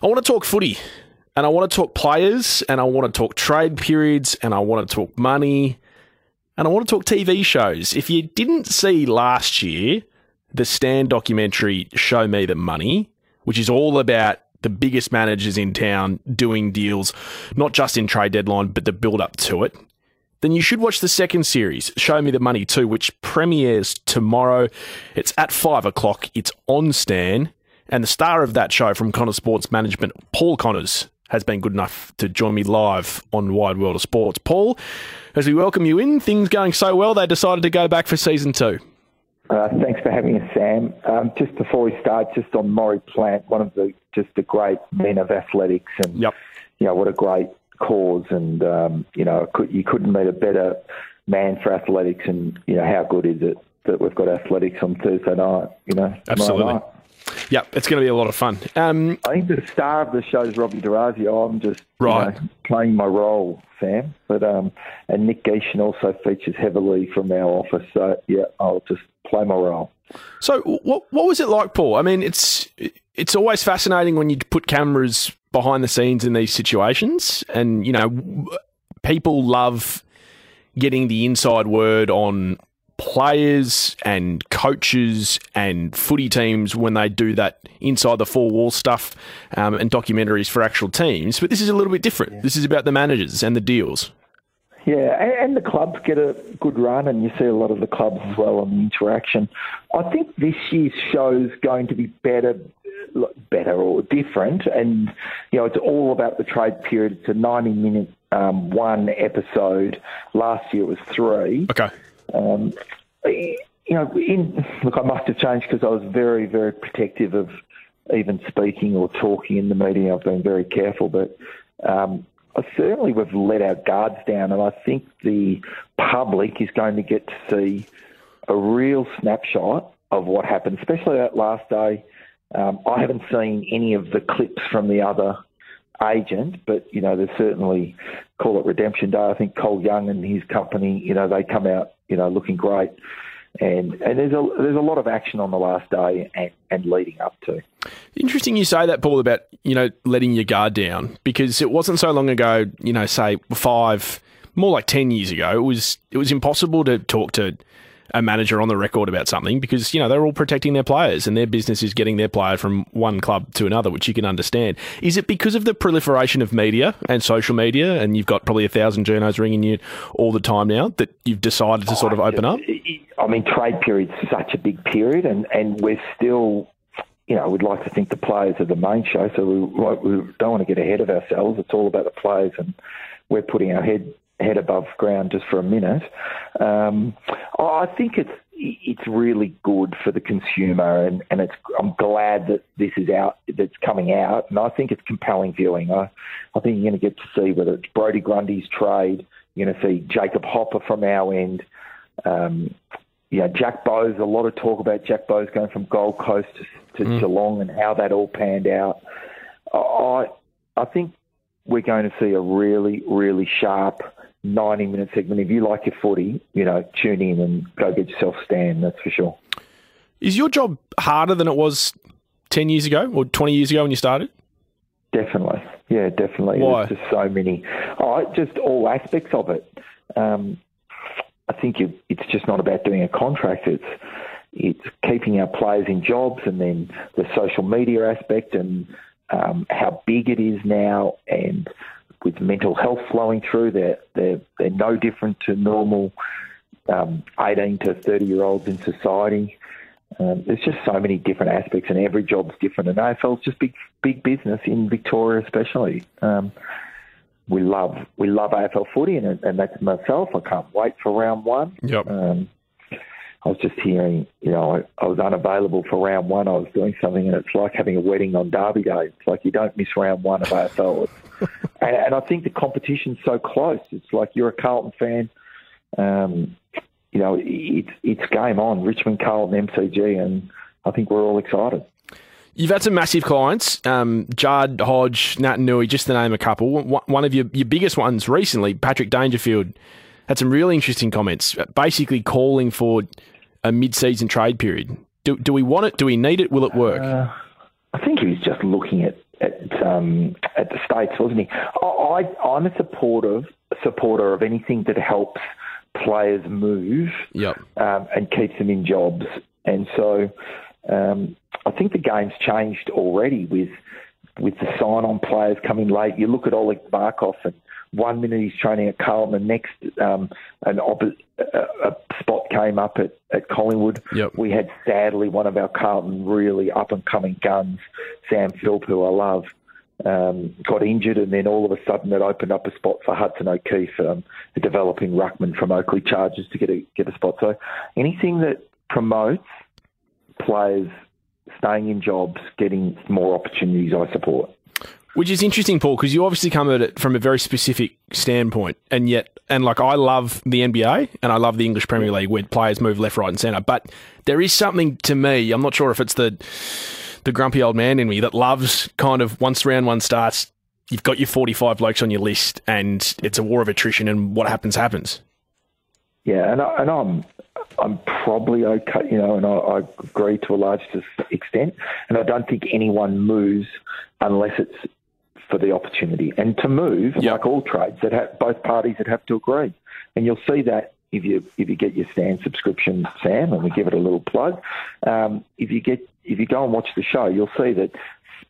I want to talk footy and I want to talk players and I want to talk trade periods and I want to talk money and I want to talk TV shows. If you didn't see last year, the Stan documentary, Show Me the Money, which is all about the biggest managers in town doing deals, not just in trade deadline, but the build up to it, then you should watch the second series, Show Me the Money 2, which premieres tomorrow. It's at five o'clock. It's on Stan. And the star of that show from Connor Sports Management, Paul Connors, has been good enough to join me live on Wide World of Sports. Paul, as we welcome you in, things going so well, they decided to go back for season two. Uh, thanks for having us, Sam. Um, just before we start, just on Maurie Plant, one of the just the great men of athletics, and yep. you know what a great cause, and um, you know you couldn't meet a better man for athletics, and you know how good is it that we've got athletics on Thursday night? You know, absolutely. Night. Yep, it's going to be a lot of fun. Um, I think the star of the show is Robbie D'Orazio. I'm just right. You know, playing my role, Sam. But um, and Nick Gieschen also features heavily from our office. So yeah, I'll just play my role. So what what was it like, Paul? I mean, it's it's always fascinating when you put cameras behind the scenes in these situations, and you know, people love getting the inside word on players and coaches and footy teams when they do that inside the four wall stuff um, and documentaries for actual teams. But this is a little bit different. Yeah. This is about the managers and the deals. Yeah, and the clubs get a good run, and you see a lot of the clubs as well on the interaction. I think this year's show is going to be better, better or different, and you know it's all about the trade period. It's a ninety-minute um, one episode. Last year it was three. Okay. Um, you know, in, look, I must have changed because I was very, very protective of even speaking or talking in the media. I've been very careful, but um, I certainly we've let our guards down, and I think the public is going to get to see a real snapshot of what happened, especially that last day. Um, I haven't seen any of the clips from the other agent, but you know, there's certainly call it Redemption Day. I think Cole Young and his company, you know, they come out, you know, looking great. And, and there's a there's a lot of action on the last day and, and leading up to. Interesting, you say that, Paul, about you know letting your guard down because it wasn't so long ago. You know, say five, more like ten years ago, it was it was impossible to talk to a manager on the record about something because you know they're all protecting their players and their business is getting their player from one club to another, which you can understand. Is it because of the proliferation of media and social media, and you've got probably a thousand journos ringing you all the time now that you've decided to sort of open up? I mean, trade period's such a big period, and and we're still. You know, we'd like to think the players are the main show, so we, we don't want to get ahead of ourselves. It's all about the players, and we're putting our head head above ground just for a minute. Um, I think it's it's really good for the consumer, and, and it's I'm glad that this is out, that's coming out, and I think it's compelling viewing. I, I think you're going to get to see whether it's Brodie Grundy's trade, you're going to see Jacob Hopper from our end. Um, you know, Jack Bowes, a lot of talk about Jack Bowes going from Gold Coast to, to mm. Geelong and how that all panned out. I I think we're going to see a really, really sharp 90 minute segment. If you like your footy, you know, tune in and go get yourself Stan, that's for sure. Is your job harder than it was 10 years ago or 20 years ago when you started? Definitely. Yeah, definitely. Why? There's just so many. Oh, just all aspects of it. Um, I think you, it's just not about doing a contract. It's it's keeping our players in jobs, and then the social media aspect, and um, how big it is now, and with mental health flowing through. They're, they're, they're no different to normal um, 18 to 30 year olds in society. Um, there's just so many different aspects, and every job's different. And AFL's just big, big business in Victoria, especially. Um, we love, we love AFL footy, and, and that's myself. I can't wait for round one. Yep. Um, I was just hearing, you know, I, I was unavailable for round one. I was doing something, and it's like having a wedding on Derby Day. It's like you don't miss round one of AFL. It's, and, and, I think the competition's so close. It's like you're a Carlton fan. Um, you know, it's it's game on. Richmond, Carlton, MCG, and I think we're all excited. You've had some massive clients, um, Judd, Hodge, Naitanui, just to name a couple. One of your, your biggest ones recently, Patrick Dangerfield had some really interesting comments, basically calling for a mid-season trade period. Do, do we want it? Do we need it? Will it work? Uh, I think he was just looking at at um, at the states, wasn't he? I, I'm a supportive supporter of anything that helps players move Yep. um, and keeps them in jobs. And so um, I think the game's changed already with with the sign-on players coming late. You look at Oleg Markov and one minute he's training at Carlton, the next um, an oppo- a, a came up at, at Collingwood. Yep. We had sadly one of our Carlton really up-and-coming guns, Sam Philp, who I love. Um, got injured, and then all of a sudden it opened up a spot for Hudson O'Keeffe, um, a developing ruckman from Oakleigh Chargers, to get a get a spot. So anything that promotes players staying in jobs, getting more opportunities, I support. Which is interesting, Paul, because you obviously come at it from a very specific standpoint, and yet, and like I love the NBA and I love the English Premier League where players move left, right, and centre. But there is something to me. I'm not sure if it's the the grumpy old man in me that loves kind of once round one starts, you've got your 45 blokes on your list, and it's a war of attrition, and what happens happens. Yeah, and, I, and I'm I'm probably okay, you know, and I, I agree to a large extent. And I don't think anyone moves unless it's for the opportunity. And to move, Yep. like all trades, that have, both parties would have to agree. And you'll see that if you if you get your Stan subscription, Sam, and we give it a little plug. Um, if you get if you go and watch the show, you'll see that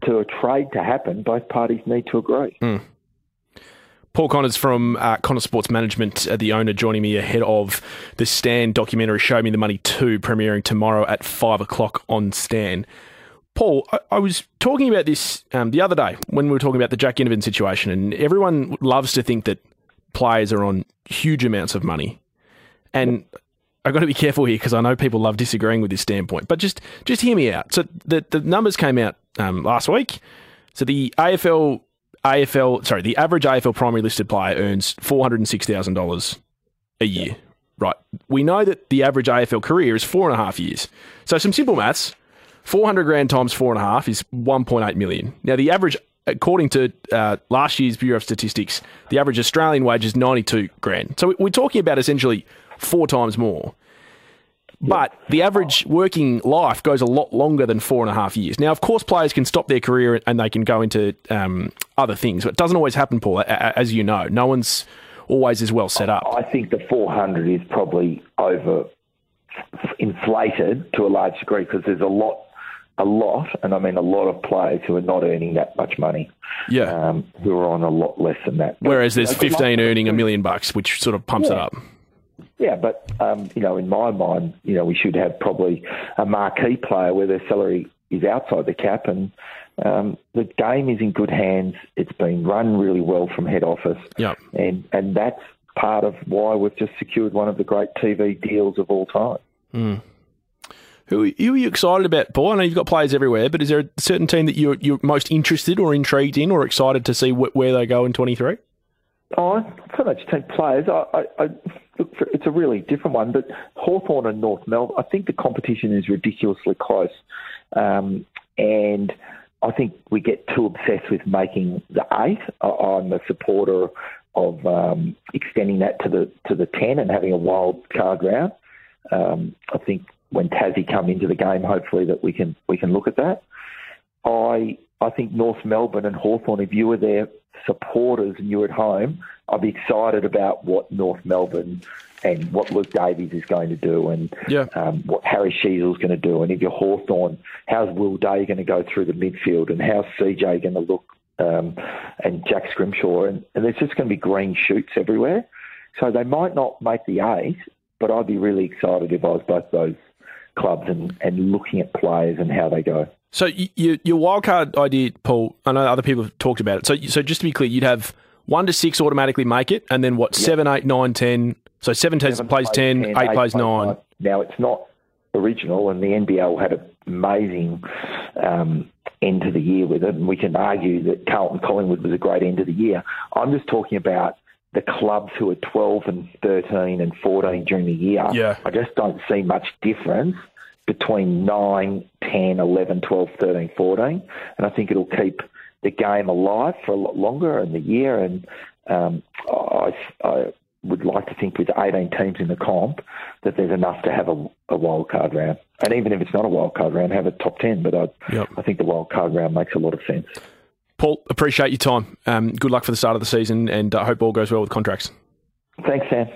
to a trade to happen, both parties need to agree. Paul Connors from uh, Connor Sports Management, uh, the owner, joining me ahead of the Stan documentary Show Me the Money 2, premiering tomorrow at 5 o'clock on Stan. Paul, I, I was talking about this um, the other day when we were talking about the Jack Ginnivan situation, and everyone loves to think that players are on huge amounts of money. And I've got to be careful here because I know people love disagreeing with this standpoint, but just just hear me out. So the, the numbers came out um, last week. So the AFL AFL, sorry, the average AFL primary listed player earns four hundred and six thousand dollars a year. Right. We know that the average AFL career is four and a half years. So some simple maths: four hundred grand times four and a half is one point eight million. Now the average, according to uh, last year's Bureau of Statistics, the average Australian wage is ninety two grand. So we're talking about essentially four times more. But the average working life goes a lot longer than four and a half years. Now, of course, players can stop their career and they can go into um, other things, but it doesn't always happen, Paul, as you know. No one's always as well set up. I think the 400 is probably over inflated to a large degree because there's a lot, a lot, and I mean a lot of players who are not earning that much money, Yeah. um, who are on a lot less than that. But, Whereas there's you know, 15 earning a million bucks, which sort of pumps it up. Yeah, but um, you know, in my mind, you know, we should have probably a marquee player where their salary is outside the cap, and um, the game is in good hands. It's been run really well from head office, Yep. and and that's part of why we've just secured one of the great TV deals of all time. Who, who are you excited about, Paul? I know you've got players everywhere, but is there a certain team that you're, you're most interested or intrigued in or excited to see wh- where they go in 23? Oh, so much team players. I, I, I look, for, it's a really different one. But Hawthorn and North Melbourne, I think the competition is ridiculously close, um, and I think we get too obsessed with making the eight. I'm a supporter of um, extending that to the to the ten and having a wild card round. Um, I think when Tassie come into the game, hopefully that we can we can look at that. I I think North Melbourne and Hawthorn, if you were their supporters and you're at home, I'd be excited about what North Melbourne and what Luke Davies is going to do and Yeah. um, what Harry Sheezel's going to do. And if you're Hawthorn, how's Will Day going to go through the midfield and how's CJ going to look um, and Jack Scrimshaw? And, and there's just going to be green shoots everywhere. So they might not make the eight, but I'd be really excited if I was both those clubs and, and looking at players and how they go. So y- your your wildcard idea, Paul. I know other people have talked about it. So so just to be clear, you'd have one to six automatically make it, and then what? Seven, eight, nine, ten. So seven, Seven plays ten, eight plays nine. Now it's not original, and the NBL had an amazing um, end to the year with it, and we can argue that Carlton Collingwood was a great end of the year. I'm just talking about the clubs who are 12 and 13 and 14 during the year. Yeah. I just don't see much difference between 9, 10, 11, 12, 13, 14, and I think it'll keep the game alive for a lot longer in the year. And um, I, I would like to think with 18 teams in the comp that there's enough to have a, a wild card round. And even if it's not a wild card round, have a top 10. But I, Yep. I think the wild card round makes a lot of sense. Paul, appreciate your time. Um, good luck for the start of the season, and I uh, hope all goes well with contracts. Thanks, Sam.